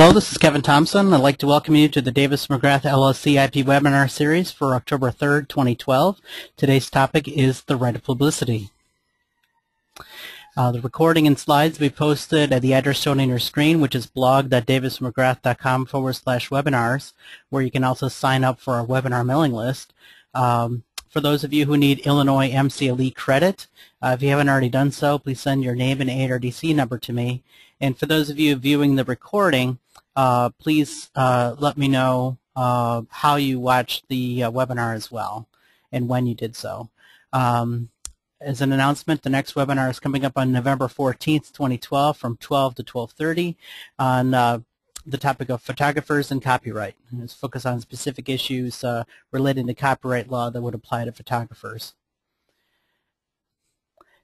Hello, this is Kevin Thompson. I'd like to welcome you to the Davis McGrath LLC IP webinar series for October 3rd, 2012. Today's topic is the right of publicity. Uh, the recording and slides will be posted at the address shown on your screen, which is blog.davismcgrath.com forward slash webinars, where you can also sign up for our webinar mailing list. Um, for those of you who need Illinois MCLE credit, uh, if you haven't already done so, please send your name and ARDC number to me. And for those of you viewing the recording, uh, please uh, let me know uh, how you watched the uh, webinar as well and when you did so. Um, as an announcement, the next webinar is coming up on November 14th, 2012 from 12 to 12.30 on uh, the topic of photographers and copyright. It's focused on specific issues uh, related to copyright law that would apply to photographers.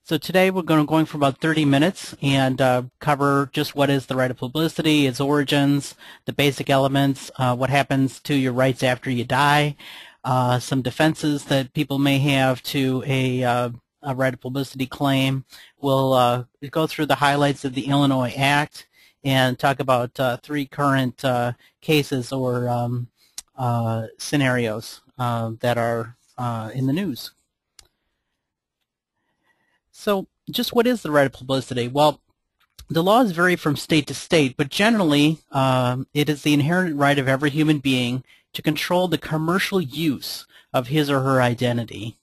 So today we're going, to, going for about 30 minutes and uh, cover just what is the right of publicity, its origins, the basic elements, uh, what happens to your rights after you die, uh, some defenses that people may have to a, uh, a right of publicity claim. We'll uh, go through the highlights of the Illinois Act and talk about uh, three current cases or um, scenarios that are in the news. So just what is the right of publicity? Well, the laws vary from state to state, but generally um, it is the inherent right of every human being to control the commercial use of his or her identity.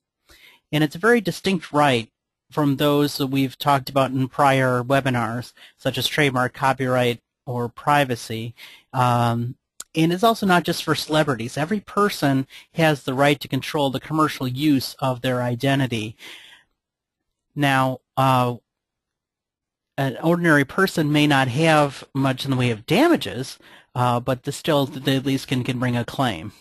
And it's a very distinct right from those that we've talked about in prior webinars, such as trademark, copyright, or privacy. Um, and it's also not just for celebrities. Every person has the right to control the commercial use of their identity. Now, uh, an ordinary person may not have much in the way of damages, uh, but the still they at least can, can bring a claim.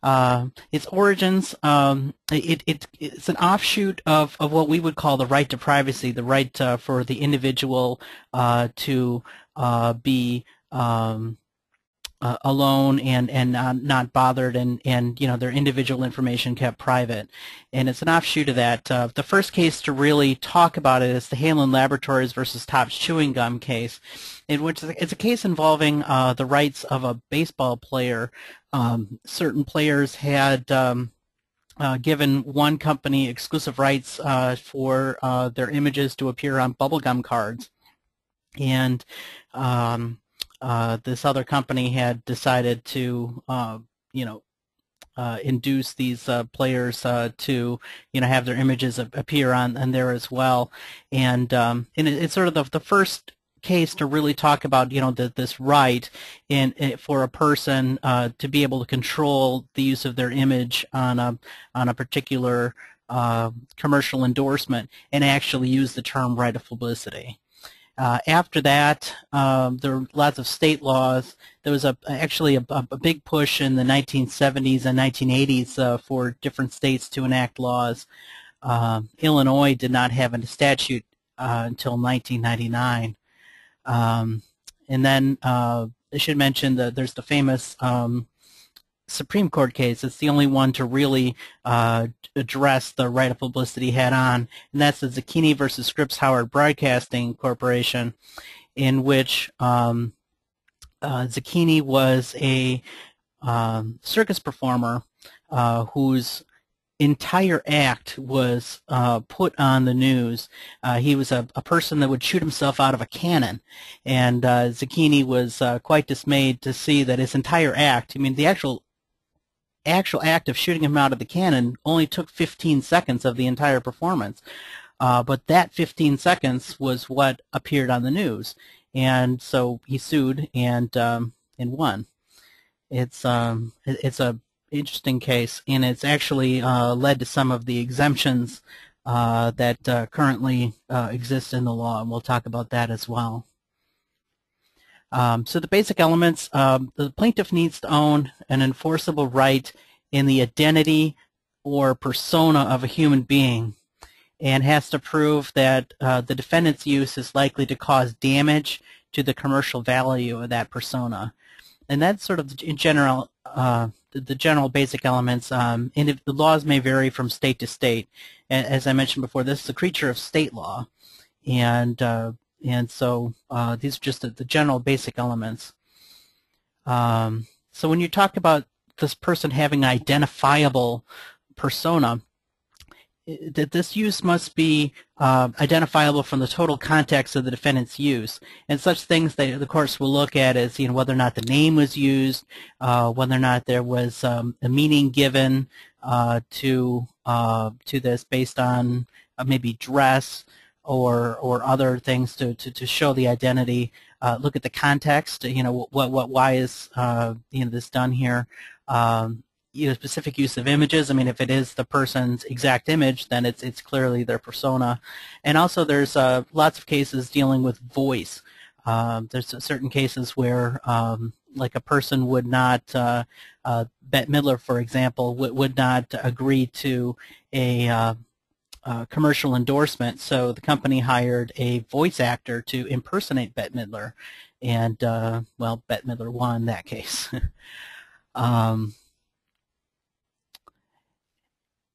Uh, its origins, um, it, it, it's an offshoot of, of what we would call the right to privacy, the right uh, for the individual uh, to uh, be um, uh, alone and and not, not bothered and and you know their individual information kept private. And it's an offshoot of that. Uh, the first case to really talk about it is the Haelan Laboratories versus Topps Chewing Gum case in which it's a case involving uh, the rights of a baseball player. Um, certain players had um, uh, given one company exclusive rights uh, for uh, their images to appear on bubblegum cards. And um, uh, this other company had decided to, uh, you know, uh, induce these uh, players uh, to, you know, have their images appear on, there as well. And, um, and it, it's sort of the, the first case to really talk about, you know, the, this right in, in, for a person uh, to be able to control the use of their image on a on a particular uh, commercial endorsement and actually use the term right of publicity. Uh, after that, um, there were lots of state laws. There was a, actually a, a big push in the 1970s and 1980s uh, for different states to enact laws. Uh, Illinois did not have a statute uh, until 1999. Um, and then uh, I should mention that there's the famous um, Supreme Court case. It's the only one to really uh, address the right of publicity head on, and that's the Zacchini versus Scripps Howard Broadcasting Corporation, in which um, uh, Zacchini was a um, circus performer uh, whose entire act was uh, put on the news. Uh, he was a, a, person that would shoot himself out of a cannon, and uh, Zacchini was uh, quite dismayed to see that his entire act, I mean, the actual actual act of shooting him out of the cannon only took 15 seconds of the entire performance. Uh, but that 15 seconds was what appeared on the news, and so he sued and um, and won. It's um, it's a interesting case, and it's actually uh, led to some of the exemptions uh, that uh, currently uh, exist in the law, and we'll talk about that as well. Um, so the basic elements, um, the plaintiff needs to own an enforceable right in the identity or persona of a human being and has to prove that uh, the defendant's use is likely to cause damage to the commercial value of that persona. And that's sort of in general, uh, the, the, general basic elements. Um, and the laws may vary from state to state. As I mentioned before, this is a creature of state law. And uh, and so uh, these are just the, the general basic elements. Um, so when you talk about this person having an identifiable persona, that this use must be uh, identifiable from the total context of the defendant's use. And such things that the courts will look at is you know, whether or not the name was used, uh, whether or not there was um, a meaning given uh, to uh, to this based on uh, maybe dress or or other things to, to, to show the identity. Uh, look at the context. You know what what why is you know this done here. Um, you know, specific use of images. I mean, if it is the person's exact image, then it's it's clearly their persona. And also, there's uh, lots of cases dealing with voice. Um, there's certain cases where, um, like, a person would not, uh, uh, Bette Midler, for example, would, would not agree to a uh, commercial endorsement, so the company hired a voice actor to impersonate Bette Midler, and uh, well, Bette Midler won that case. um,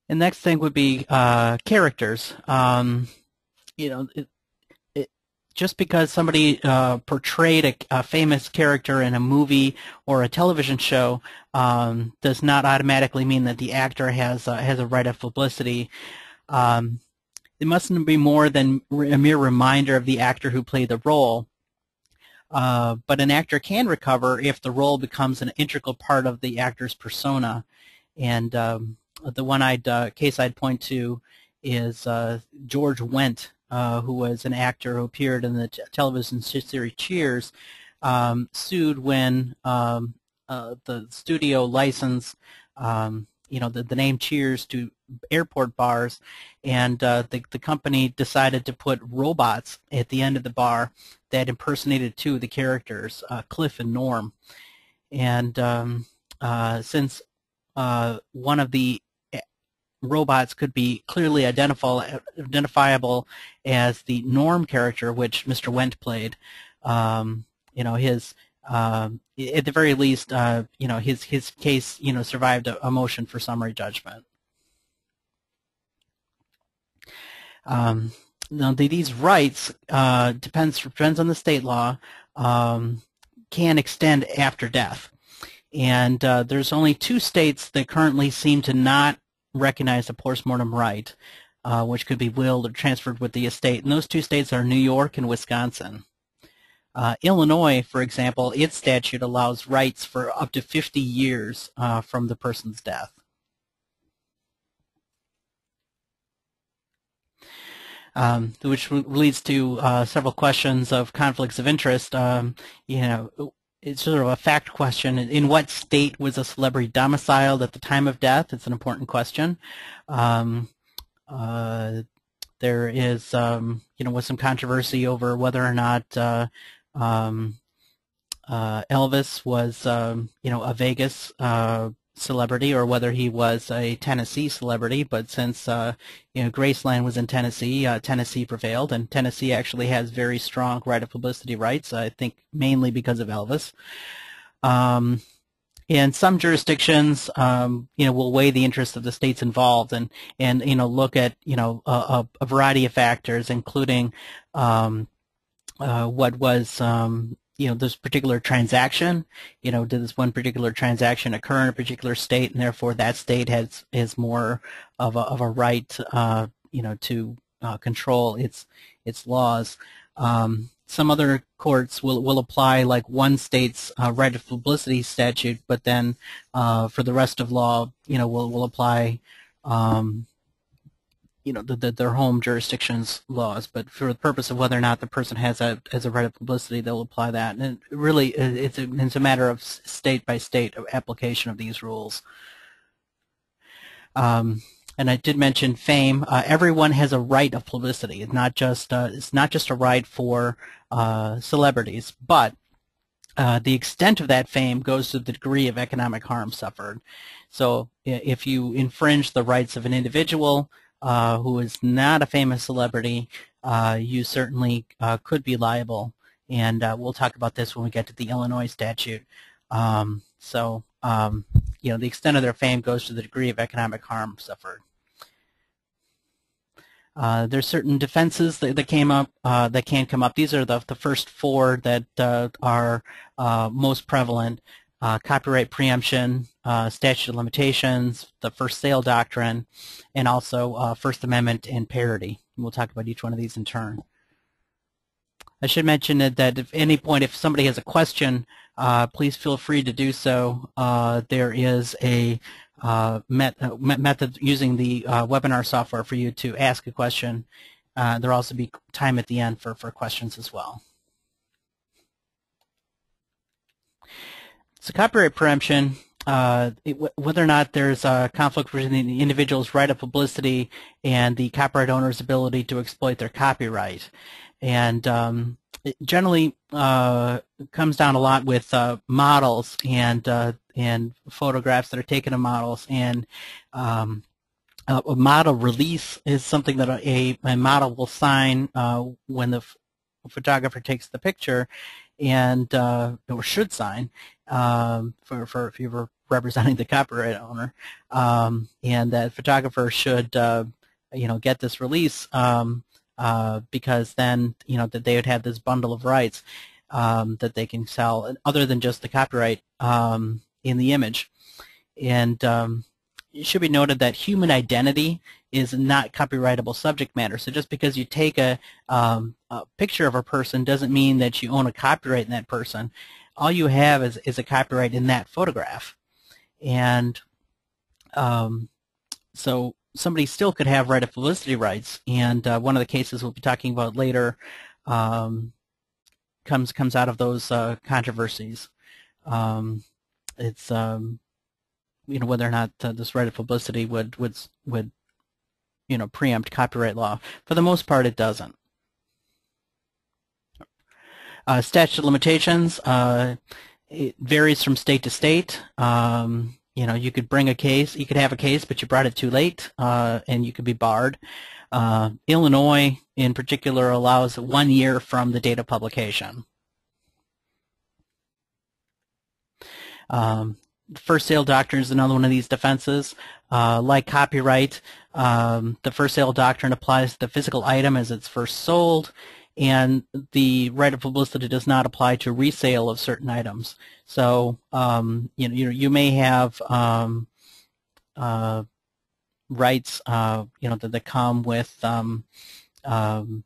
the next thing would be uh, characters. Um, you know, it, it, just because somebody uh, portrayed a, a, famous character in a movie or a television show um, does not automatically mean that the actor has uh, has a right of publicity. Um, it mustn't be more than a mere reminder of the actor who played the role. Uh, but an actor can recover if the role becomes an integral part of the actor's persona. And um, the one I'd uh, case I'd point to is uh, George Wendt, uh, who was an actor who appeared in the television series Cheers, um, sued when um, uh, the studio licensed um, you know the, the name Cheers to airport bars, and uh, the the company decided to put robots at the end of the bar that impersonated two of the characters, uh, Cliff and Norm, and um, since uh, one of the robots could be clearly identifiable as the Norm character, which Mr. Wendt played. Um, you know, his um, at the very least, uh, you know, his his case, you know, survived a, a motion for summary judgment. Um, now, these rights uh, depends depends on the state law. Um, can extend after death, and uh, there's only two states that currently seem to not recognize a postmortem right, uh, which could be willed or transferred with the estate. And those two states are New York and Wisconsin. Uh, Illinois, for example, its statute allows rights for up to 50 years uh, from the person's death. Um, which leads to uh, several questions of conflicts of interest. Um, you know, it's sort of a fact question. In what state was a celebrity domiciled at the time of death? It's an important question. Um, uh, there is, um, you know, was some controversy over whether or not uh, um, uh, Elvis was, um, you know, a Vegas uh, celebrity or whether he was a Tennessee celebrity. But since uh, you know Graceland was in Tennessee, uh, Tennessee prevailed, and Tennessee actually has very strong right of publicity rights. I think mainly because of Elvis. Um, and some jurisdictions, um, you know, will weigh the interests of the states involved and and you know look at you know a, a variety of factors, including um, uh, what was um, you know, this particular transaction, you know, did this one particular transaction occur in a particular state, and therefore that state has has more of a of a right, uh, you know, to uh, control its its laws. Um, some other courts will will apply like one state's uh, right of publicity statute, but then uh, for the rest of law, you know, will will apply um, you know, the, the, their home jurisdiction's laws, but for the purpose of whether or not the person has a has a right of publicity, they'll apply that. And it really, it's a, it's a matter of state by state application of these rules. Um, and I did mention fame. Uh, everyone has a right of publicity. It's not just uh, it's not just a right for uh, celebrities, but uh, the extent of that fame goes to the degree of economic harm suffered. So if you infringe the rights of an individual, uh, who is not a famous celebrity, uh, you certainly uh, could be liable. And uh, we'll talk about this when we get to the Illinois statute. Um, so, um, you know, the extent of their fame goes to the degree of economic harm suffered. Uh, there's certain defenses that, that came up uh, that can come up. These are the the first four that uh, are uh, most prevalent: uh, copyright preemption, uh, statute of limitations, the first sale doctrine, and also First Amendment and parody. We'll talk about each one of these in turn. I should mention that at any point, if somebody has a question, please feel free to do so. there is a uh, met, uh, method using the uh, webinar software for you to ask a question. Uh, there'll also be time at the end for, for questions as well. So copyright preemption, uh, it, whether or not there's a conflict between the individual's right of publicity and the copyright owner's ability to exploit their copyright. And um, it generally uh, comes down a lot with uh, models and uh, and photographs that are taken of models and um, a model release is something that a, a model will sign uh, when the photographer takes the picture and uh, or should sign um, for, for if you were representing the copyright owner um, and that photographer should uh, you know get this release um, uh, because then you know that they would have this bundle of rights um, that they can sell other than just the copyright um, in the image. And um, it should be noted that human identity is not copyrightable subject matter. So just because you take a, um, a, picture of a person doesn't mean that you own a copyright in that person. All you have is, is a copyright in that photograph. And um, so somebody still could have right of publicity rights. And uh, one of the cases we'll be talking about later um, comes comes out of those uh, controversies. Um, it's um, you know whether or not uh, this right of publicity would would would you know preempt copyright law. For the most part, it doesn't. Uh, statute of limitations uh, it varies from state to state. Um, you know, you could bring a case, you could have a case, but you brought it too late, uh, and you could be barred. Uh, Illinois, in particular, allows one year from the date of publication. Um, first sale doctrine is another one of these defenses. Uh, like copyright, um, the first sale doctrine applies to the physical item as it's first sold, and the right of publicity does not apply to resale of certain items. So um, you know you, you may have um, uh, rights uh, you know that, that come with um, um,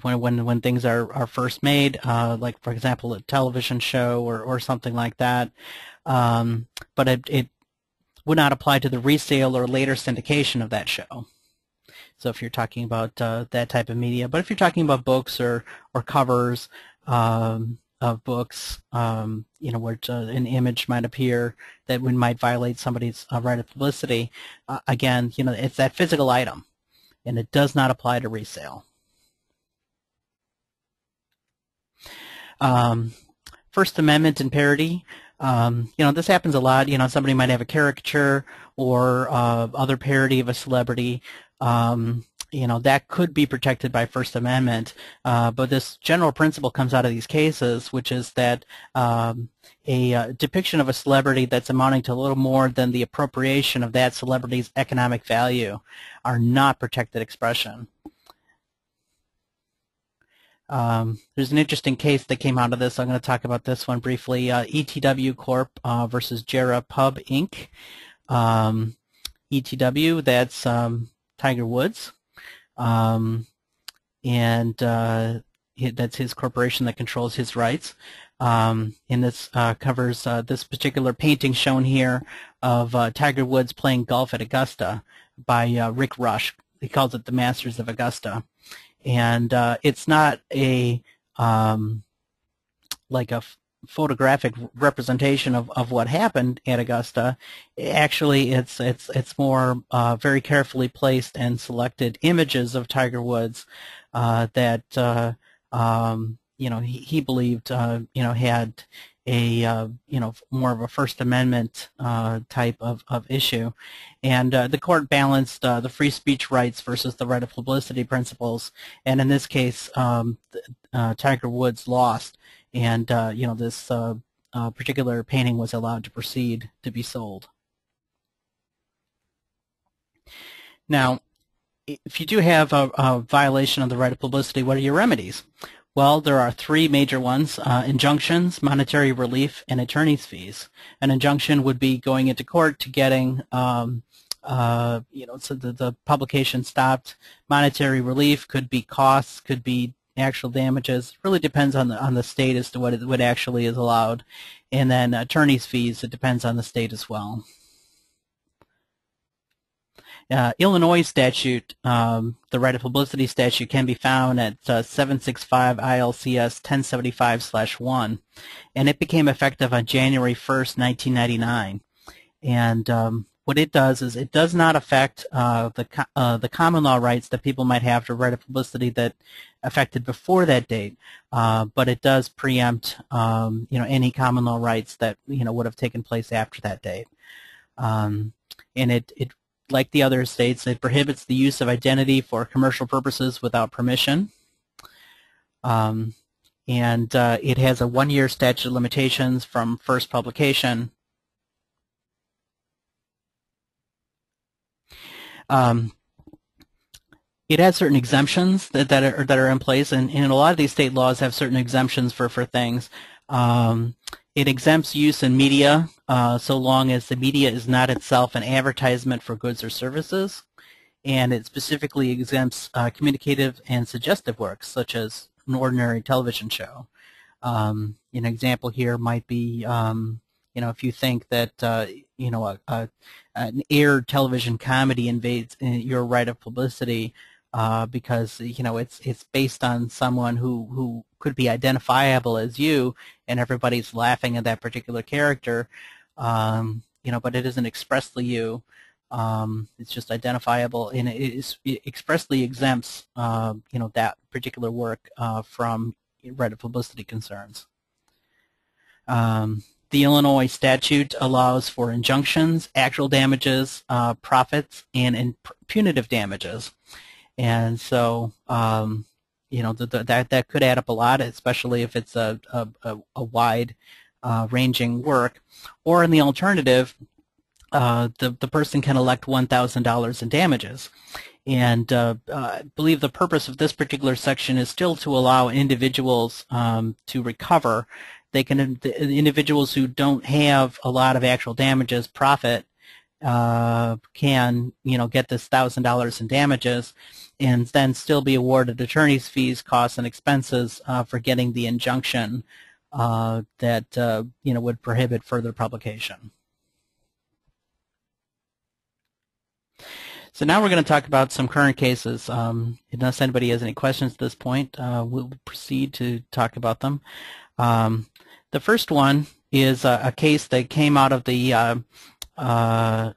when when when things are are first made, uh, like for example a television show or or something like that. Um, but it it would not apply to the resale or later syndication of that show. So if you're talking about uh, that type of media, but if you're talking about books or or covers um, of books, um, you know, where uh, an image might appear that would might violate somebody's uh, right of publicity, uh, again, you know, it's that physical item, and it does not apply to resale. Um, First Amendment and parody. Um, you know, this happens a lot. You know, somebody might have a caricature or uh, other parody of a celebrity. Um, you know, that could be protected by First Amendment. Uh, but this general principle comes out of these cases, which is that um, a uh, depiction of a celebrity that's amounting to a little more than the appropriation of that celebrity's economic value are not protected expression. Um, there's an interesting case that came out of this. I'm going to talk about this one briefly. Uh, ETW Corp uh, versus Jireh Pub Inc. Um, ETW, that's um, Tiger Woods. Um, and uh, that's his corporation that controls his rights. Um, and this uh, covers uh, this particular painting shown here of uh, Tiger Woods playing golf at Augusta by Rick Rush. He calls it the Masters of Augusta and uh, it's not a um, like a photographic representation of, of what happened at Augusta. Actually, it's it's it's more uh, very carefully placed and selected images of Tiger Woods uh, that uh, um, you know he, he believed uh, you know had a uh, you know more of a First Amendment uh, type of, of issue, and uh, the court balanced uh, the free speech rights versus the right of publicity principles, and in this case, um, uh, Tiger Woods lost, and uh, you know this particular painting was allowed to proceed to be sold. Now, if you do have a, a, violation of the right of publicity, what are your remedies? Well, there are three major ones, uh, injunctions, monetary relief, and attorney's fees. An injunction would be going into court to getting, um, uh, you know, so the, the publication stopped. Monetary relief could be costs, could be actual damages. Really depends on the on the state as to what it, what actually is allowed, and then attorney's fees. It depends on the state as well. Uh, Illinois statute, um, the right of publicity statute, can be found at uh, 765 ILCS 1075/1, and it became effective on January 1st, 1999. And um, what it does is it does not affect uh, the uh, the common law rights that people might have to right of publicity that affected before that date, uh, but it does preempt um, you know any common law rights that you know would have taken place after that date. Um, and it, it like the other states, it prohibits the use of identity for commercial purposes without permission. Um, and uh, it has a one-year statute of limitations from first publication. Um, it has certain exemptions that, that are that are in place, and, and a lot of these state laws have certain exemptions for for things. Um, it exempts use in media uh, so long as the media is not itself an advertisement for goods or services. And it specifically exempts uh, communicative and suggestive works, such as an ordinary television show. Um, an example here might be, um, you know, if you think that, uh, you know, a, a, an aired television comedy invades uh, your right of publicity, uh, because you know it's it's based on someone who who could be identifiable as you, and everybody's laughing at that particular character. Um, you know, but it isn't expressly you. Um, it's just identifiable, and it, is, it expressly exempts uh, you know that particular work uh, from right of publicity concerns. Um, the Illinois statute allows for injunctions, actual damages, uh, profits, and, and punitive damages. And so, um, you know, the, the, that that could add up a lot, especially if it's a a, a wide uh, ranging work. Or in the alternative, uh, the the person can elect one thousand dollars in damages. And uh, uh, I believe the purpose of this particular section is still to allow individuals um, to recover. They can the individuals who don't have a lot of actual damages profit uh, can you know get this thousand dollars in damages and then still be awarded attorney's fees, costs, and expenses uh, for getting the injunction uh, that uh, you know would prohibit further publication. So now we're going to talk about some current cases. Um, unless anybody has any questions at this point, uh, we'll proceed to talk about them. Um, the first one is a, a, case that came out of the uh,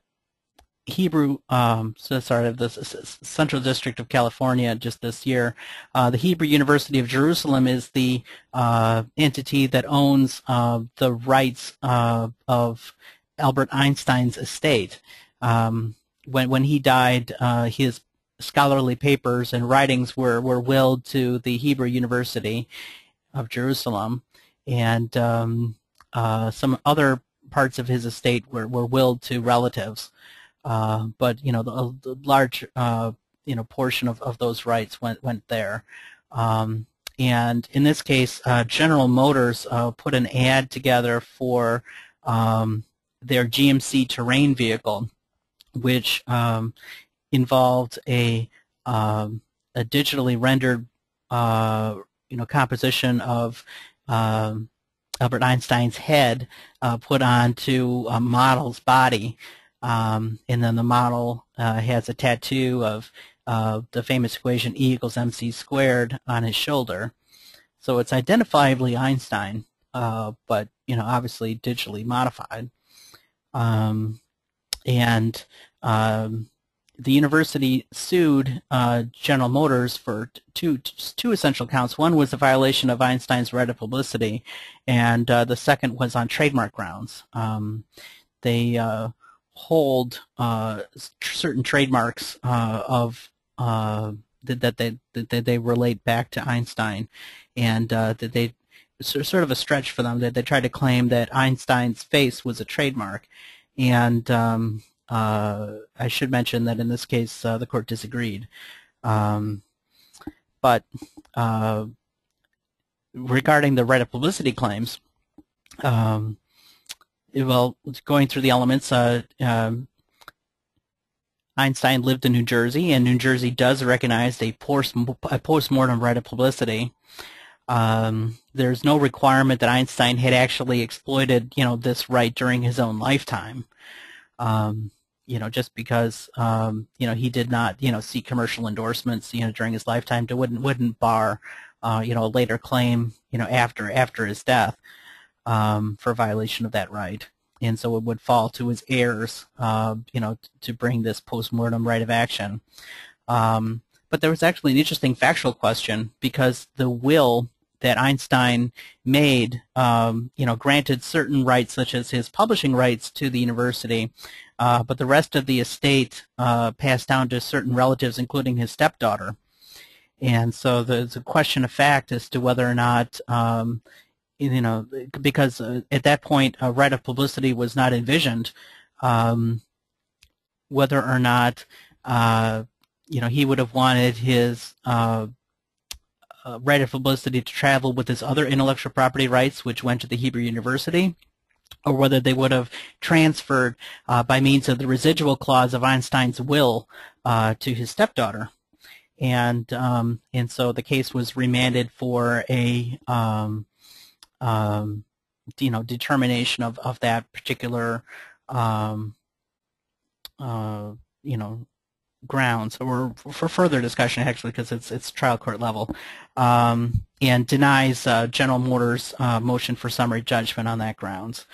Hebrew, um, so sorry, the Central District of California just this year. Uh, the Hebrew University of Jerusalem is the uh, entity that owns uh, the rights uh, of Albert Einstein's estate. Um, when when he died, uh, his scholarly papers and writings were, were willed to the Hebrew University of Jerusalem, and um, uh, some other parts of his estate were, were willed to relatives. Uh, but you know, the, the large uh, you know portion of, of those rights went went there. Um, and in this case, uh, General Motors uh, put an ad together for um, their GMC terrain vehicle, which um, involved a um, a digitally rendered uh, you know composition of um, Albert Einstein's head uh, put onto a model's body. Um, and then the model uh, has a tattoo of uh, the famous equation E equals mc squared on his shoulder. So it's identifiably Einstein, uh, but you know obviously digitally modified. Um, and um, the university sued uh, General Motors for two two essential counts. One was a violation of Einstein's right of publicity, and uh, the second was on trademark grounds. Um, they uh, hold uh, certain trademarks uh, of uh, that, that they that they relate back to Einstein, and that they sort of a stretch for them that they try to claim that Einstein's face was a trademark, and um, I should mention that in this case uh, the court disagreed. Um, but uh, regarding the right of publicity claims, um, well, going through the elements, uh, um, Einstein lived in New Jersey, and New Jersey does recognize a post-mortem right of publicity. Um, there's no requirement that Einstein had actually exploited, you know, this right during his own lifetime. Um, you know, just because, um, you know, he did not, you know, seek commercial endorsements, you know, during his lifetime, to wouldn't wouldn't bar, uh, you know, a later claim, you know, after after his death, um, for violation of that right. And so it would fall to his heirs, uh, you know, to bring this post-mortem right of action. Um, but there was actually an interesting factual question because the will that Einstein made, um, you know, granted certain rights such as his publishing rights to the university, uh, but the rest of the estate uh, passed down to certain relatives, including his stepdaughter. And so there's a question of fact as to whether or not, um, you know, because uh, at that point a right of publicity was not envisioned, um, whether or not, uh, you know, he would have wanted his uh, right of publicity to travel with his other intellectual property rights, which went to the Hebrew University, or whether they would have transferred uh, by means of the residual clause of Einstein's will uh, to his stepdaughter. And um, and so the case was remanded for a um, um, you know determination of, of that particular um, uh, you know grounds or for further discussion actually because it's it's trial court level um, and denies uh, General Motors uh, motion for summary judgment on that grounds.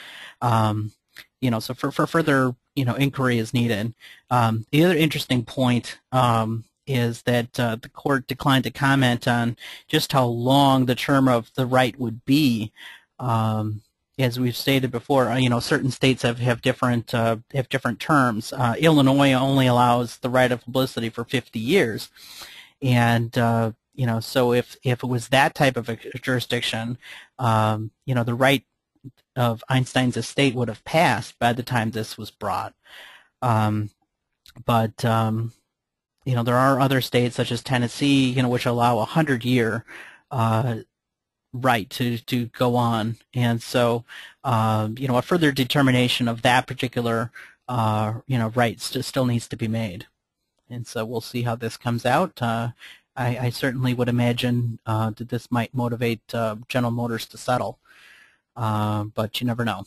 Um, you know, so for, for further you know inquiry is needed. Um, the other interesting point um, is that uh, the court declined to comment on just how long the term of the right would be. Um, as we've stated before, uh, you know, certain states have have different uh, have different terms. Uh, Illinois only allows the right of publicity for 50 years, and uh, you know, so if if it was that type of a jurisdiction, um, you know, the right of Einstein's estate would have passed by the time this was brought. Um, but um, you know, there are other states such as Tennessee, you know, which allow a hundred year uh, right to, to go on. And so, um, you know, a further determination of that particular, uh, you know, right still needs to be made. And so we'll see how this comes out. Uh, I, I, certainly would imagine uh, that this might motivate uh, General Motors to settle, uh, but you never know.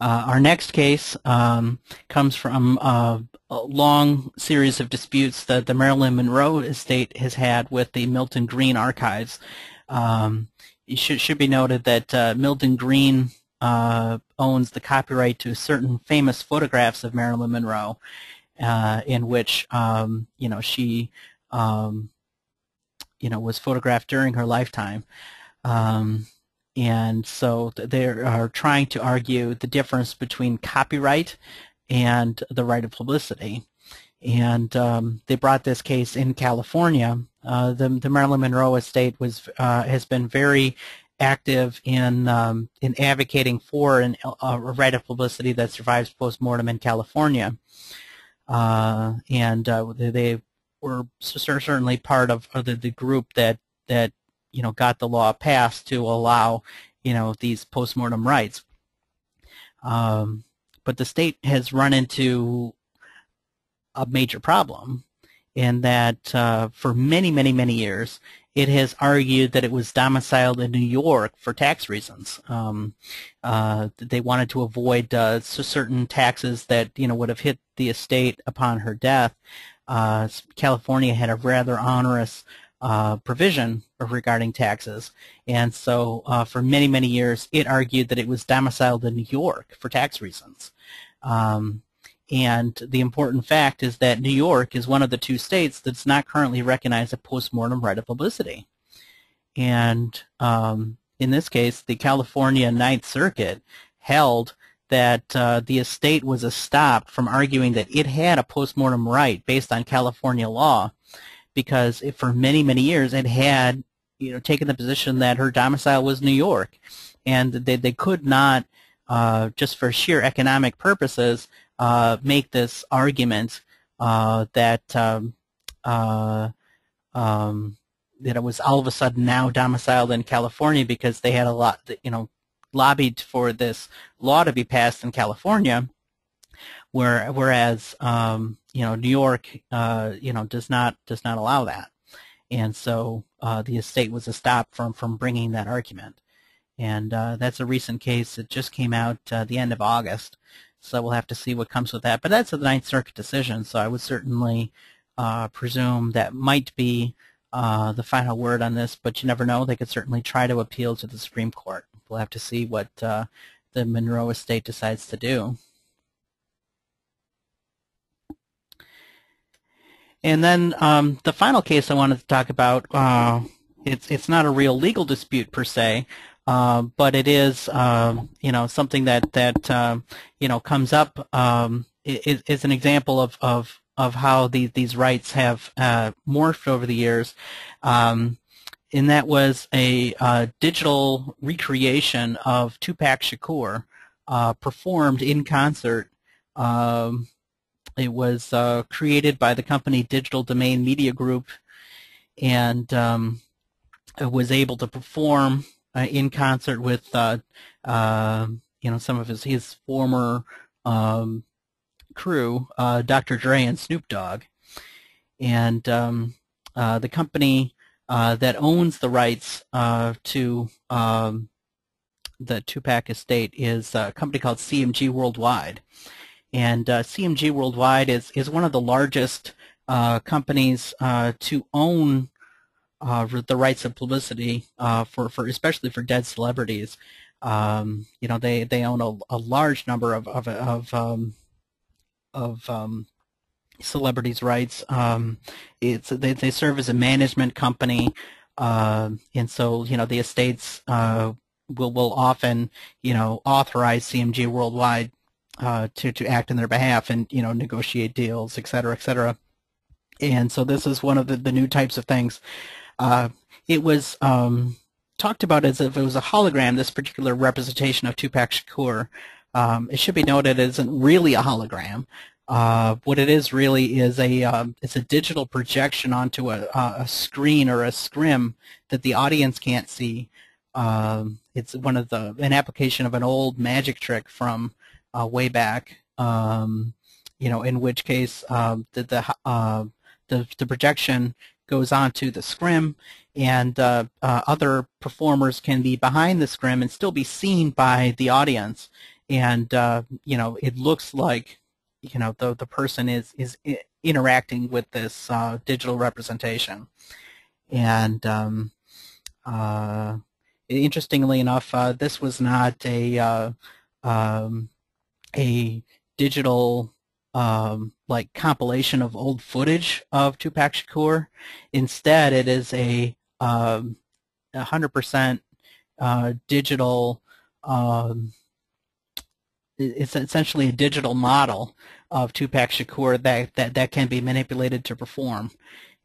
Uh, our next case um, comes from uh, a long series of disputes that the Marilyn Monroe estate has had with the Milton Greene archives. Um, it should, should be noted that uh, Milton Greene uh, owns the copyright to certain famous photographs of Marilyn Monroe, uh, in which um, you know she um, you know was photographed during her lifetime. Um, and so they are trying to argue the difference between copyright and the right of publicity. And um, they brought this case in California. Uh, the, the Marilyn Monroe estate was uh, has been very active in um, in advocating for an, a right of publicity that survives post-mortem in California. Uh, and uh, they were certainly part of, of the, the group that that you know, got the law passed to allow, you know, these postmortem rights. Um, but the state has run into a major problem in that uh, for many, many, many years, it has argued that it was domiciled in New York for tax reasons. Um, uh, they wanted to avoid uh, certain taxes that you know would have hit the estate upon her death. Uh, California had a rather onerous uh, provision regarding taxes. And so uh, for many, many years, it argued that it was domiciled in New York for tax reasons. Um, and the important fact is that New York is one of the two states that's not currently recognized a postmortem right of publicity. And um, in this case, the California Ninth Circuit held that uh, the estate was stopped from arguing that it had a postmortem right based on California law because for many, many years it had you know taken the position that her domicile was New York, and they they could not uh, just for sheer economic purposes, uh, make this argument uh, that um, uh, um, that it was all of a sudden now domiciled in California because they had a lot, you know, lobbied for this law to be passed in California, where whereas um, you know New York, uh, you know, does not does not allow that, and so uh, the estate was stopped from from bringing that argument, and uh, that's a recent case that just came out uh, the end of August, so we'll have to see what comes with that. But that's a Ninth Circuit decision, so I would certainly uh, presume that might be uh, the final word on this, but you never know. They could certainly try to appeal to the Supreme Court. We'll have to see what uh, the Monroe estate decides to do. And then um, the final case I wanted to talk about, uh, it's it's not a real legal dispute per se, uh, but it is um, you know something that that um, you know comes up um, is, is an example of of of how these these rights have uh, morphed over the years. Um, and that was a uh, digital recreation of Tupac Shakur uh, performed in concert. Um, it was uh, created by the company Digital Domain Media Group and um, was able to perform uh, in concert with uh, uh, you know some of his his former um, crew, Dr. Dre and Snoop Dogg, and um, the company uh, that owns the rights uh, to um, the Tupac estate is a company called CMG Worldwide. And uh, CMG Worldwide is, is one of the largest uh, companies uh, to own the rights of publicity for, for especially for dead celebrities. Um, you know, they, they own a, a large number of, of, of, um, of um, celebrities' rights. Um, it's they, they serve as a management company, uh, and so you know the estates uh, will will often you know authorize CMG worldwide uh, to to act in their behalf and you know negotiate deals, et cetera, et cetera. And so this is one of the, the new types of things. Uh, it was um, talked about as if it was a hologram. This particular representation of Tupac Shakur. Um, it should be noted it isn't really a hologram. Uh, what it is really is a um, it's a digital projection onto a, a screen or a scrim that the audience can't see. Um, it's one of the an application of an old magic trick from uh, way back. Um, you know, in which case um, the the, uh, the, the projection goes onto the scrim, and uh, uh, other performers can be behind the scrim and still be seen by the audience. And uh, you know, it looks like you know the the person is is interacting with this uh, digital representation, and um, interestingly enough, this was not a um, a digital um, like compilation of old footage of Tupac Shakur. Instead, it is a um, 100% uh, digital um, it's essentially a digital model of Tupac Shakur that, that, that can be manipulated to perform.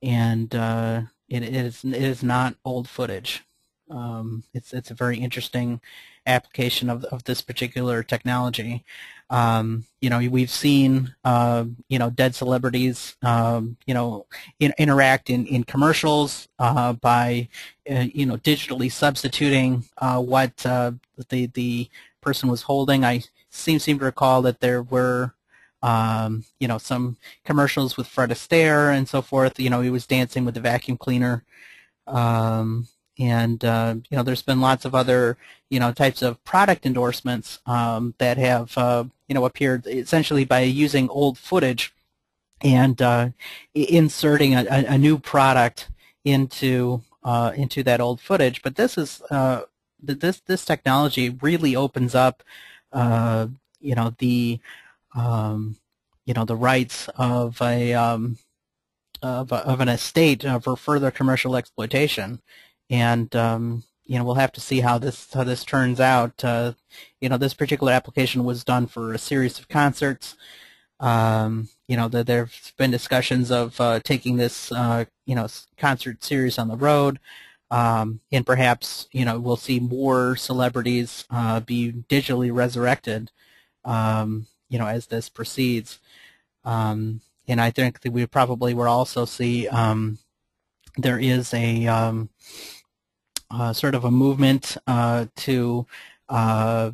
And uh, it, is, it is not old footage. Um, it's, it's a very interesting application of, of this particular technology. Um, you know, we've seen, uh, you know, dead celebrities, um, you know, in, interact in, in commercials uh, by, uh, you know, digitally substituting uh, what uh, the, the person was holding. I seem seem to recall that there were um, you know some commercials with Fred Astaire and so forth. You know he was dancing with the vacuum cleaner, um, and uh, you know there's been lots of other you know types of product endorsements um, that have uh, you know appeared essentially by using old footage and uh, inserting a, a, new product into uh, into that old footage. But this is uh, this this technology really opens up uh, you know the um, you know the rights of a um, of, a, of an estate uh, for further commercial exploitation, and um, you know we'll have to see how this how this turns out. Uh, you know this particular application was done for a series of concerts. Um, you know the, there've been discussions of uh, taking this uh, you know concert series on the road. um, and perhaps you know we'll see more celebrities uh, be digitally resurrected, um, you know, as this proceeds. Um, and I think that we probably will also see um, there is a um, sort of a movement uh, to uh,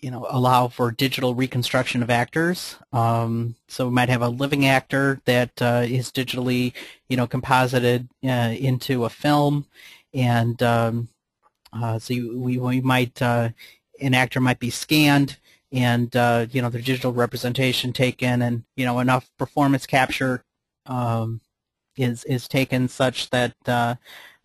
you know allow for digital reconstruction of actors. Um, so we might have a living actor that uh, is digitally you know composited uh, into a film, and um, uh, so we we might an actor might be scanned and uh, you know their digital representation taken, and you know enough performance capture um, is is taken such that uh,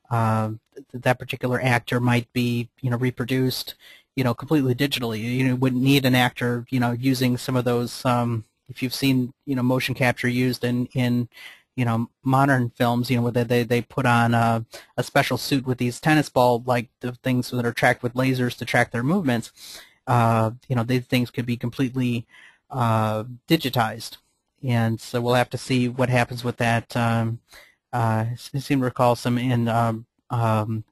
uh, that particular actor might be you know reproduced you know completely digitally. You wouldn't need an actor you know using some of those. Um, if you've seen you know motion capture used in in you know modern films, you know where they they put on a, a special suit with these tennis ball like the things that are tracked with lasers to track their movements uh, you know, these things could be completely uh, digitized. And so we'll have to see what happens with that. Um, uh, I seem to recall some in um, um,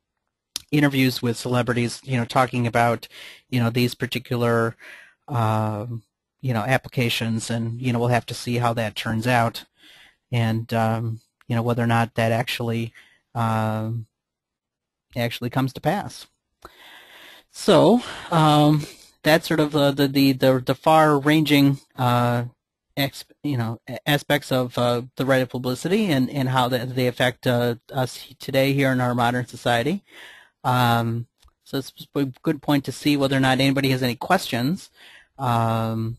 interviews with celebrities, you know, talking about, you know, these particular, uh, you know, applications, and you know, we'll have to see how that turns out, and um, you know, whether or not that actually um, actually comes to pass. So, um, that's sort of the the the, the far-ranging uh, you know aspects of uh, the right of publicity and and how that they affect uh, us today here in our modern society. Um, so it's a good point to see whether or not anybody has any questions. Um,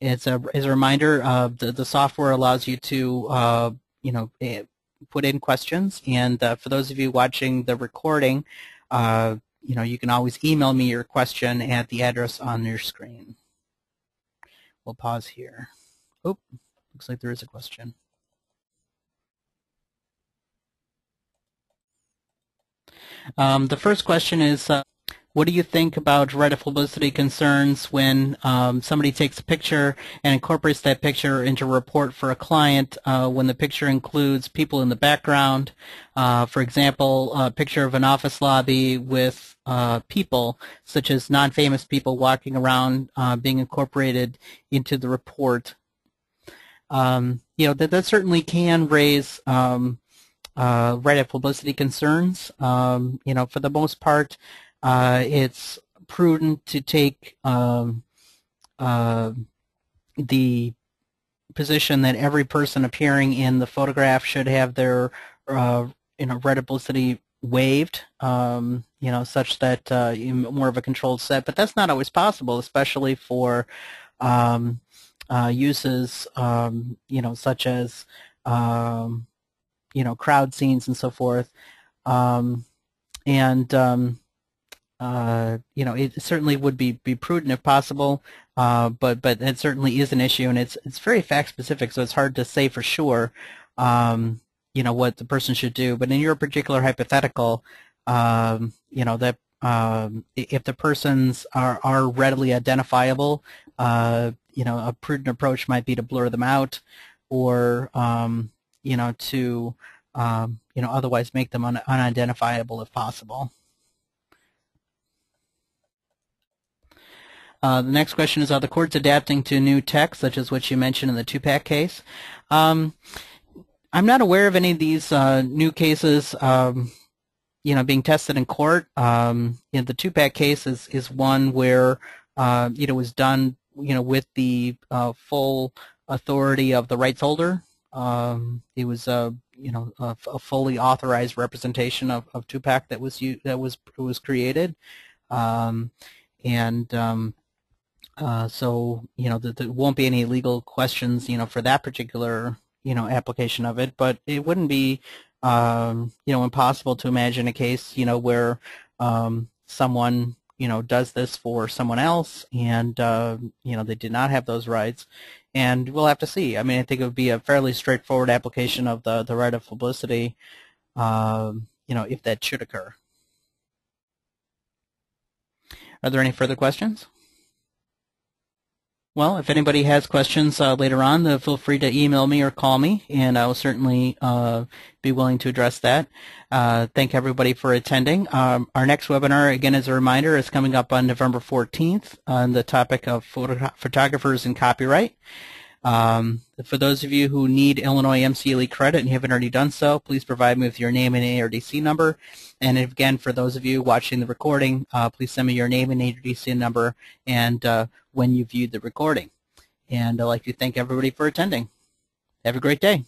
it's a as a reminder, uh, the the software allows you to uh, you know eh, put in questions, and uh, for those of you watching the recording. Uh, you know, you can always email me your question at the address on your screen. We'll pause here. Oh, looks like there is a question. Um, the first question is, uh, what do you think about right of publicity concerns when um, somebody takes a picture and incorporates that picture into a report for a client uh, when the picture includes people in the background? Uh, for example, a picture of an office lobby with uh, people, such as non-famous people walking around uh, being incorporated into the report. Um, you know, that, that certainly can raise um, uh, right of publicity concerns. Um, you know, for the most part, uh, it's prudent to take um, uh, the position that every person appearing in the photograph should have their uh, you know publicity waived, um, you know, such that uh, more of a controlled set. But that's not always possible, especially for um, uh, uses, um, you know, such as um, you know crowd scenes and so forth. Um, and um, uh, you know, it certainly would be, be prudent if possible, uh, but but it certainly is an issue, and it's it's very fact specific, so it's hard to say for sure, um, you know, what the person should do. But in your particular hypothetical, um, you know, that um, if the persons are are readily identifiable, uh, you know, a prudent approach might be to blur them out, or um, you know, to um, you know, otherwise make them un unidentifiable if possible. Uh, the next question is, are the courts adapting to new tech, such as what you mentioned in the Tupac case? Um, I'm not aware of any of these uh, new cases, um, you know, being tested in court. Um, you know, the Tupac case is, is one where, uh, you know, was done, you know, with the uh, full authority of the rights holder. Um, it was, a, you know, a, a, fully authorized representation of, of Tupac that was that was was created, um, and um, uh, so you know, there won't be any legal questions, you know, for that particular you know application of it. But it wouldn't be um, you know impossible to imagine a case you know where um, someone you know does this for someone else, and uh, you know they did not have those rights, and we'll have to see. I mean, I think it would be a fairly straightforward application of the the right of publicity, um, you know, if that should occur. Are there any further questions? Well, if anybody has questions uh, later on, uh, feel free to email me or call me, and I will certainly uh, be willing to address that. Uh, thank everybody for attending. Um, our next webinar, again, as a reminder, is coming up on November 14th on the topic of photo photographers and copyright. Um, for those of you who need Illinois MCLE credit and you haven't already done so, please provide me with your name and ARDC number. And again, for those of you watching the recording, uh, please send me your name and ARDC number and uh, when you viewed the recording. And I'd like to thank everybody for attending. Have a great day.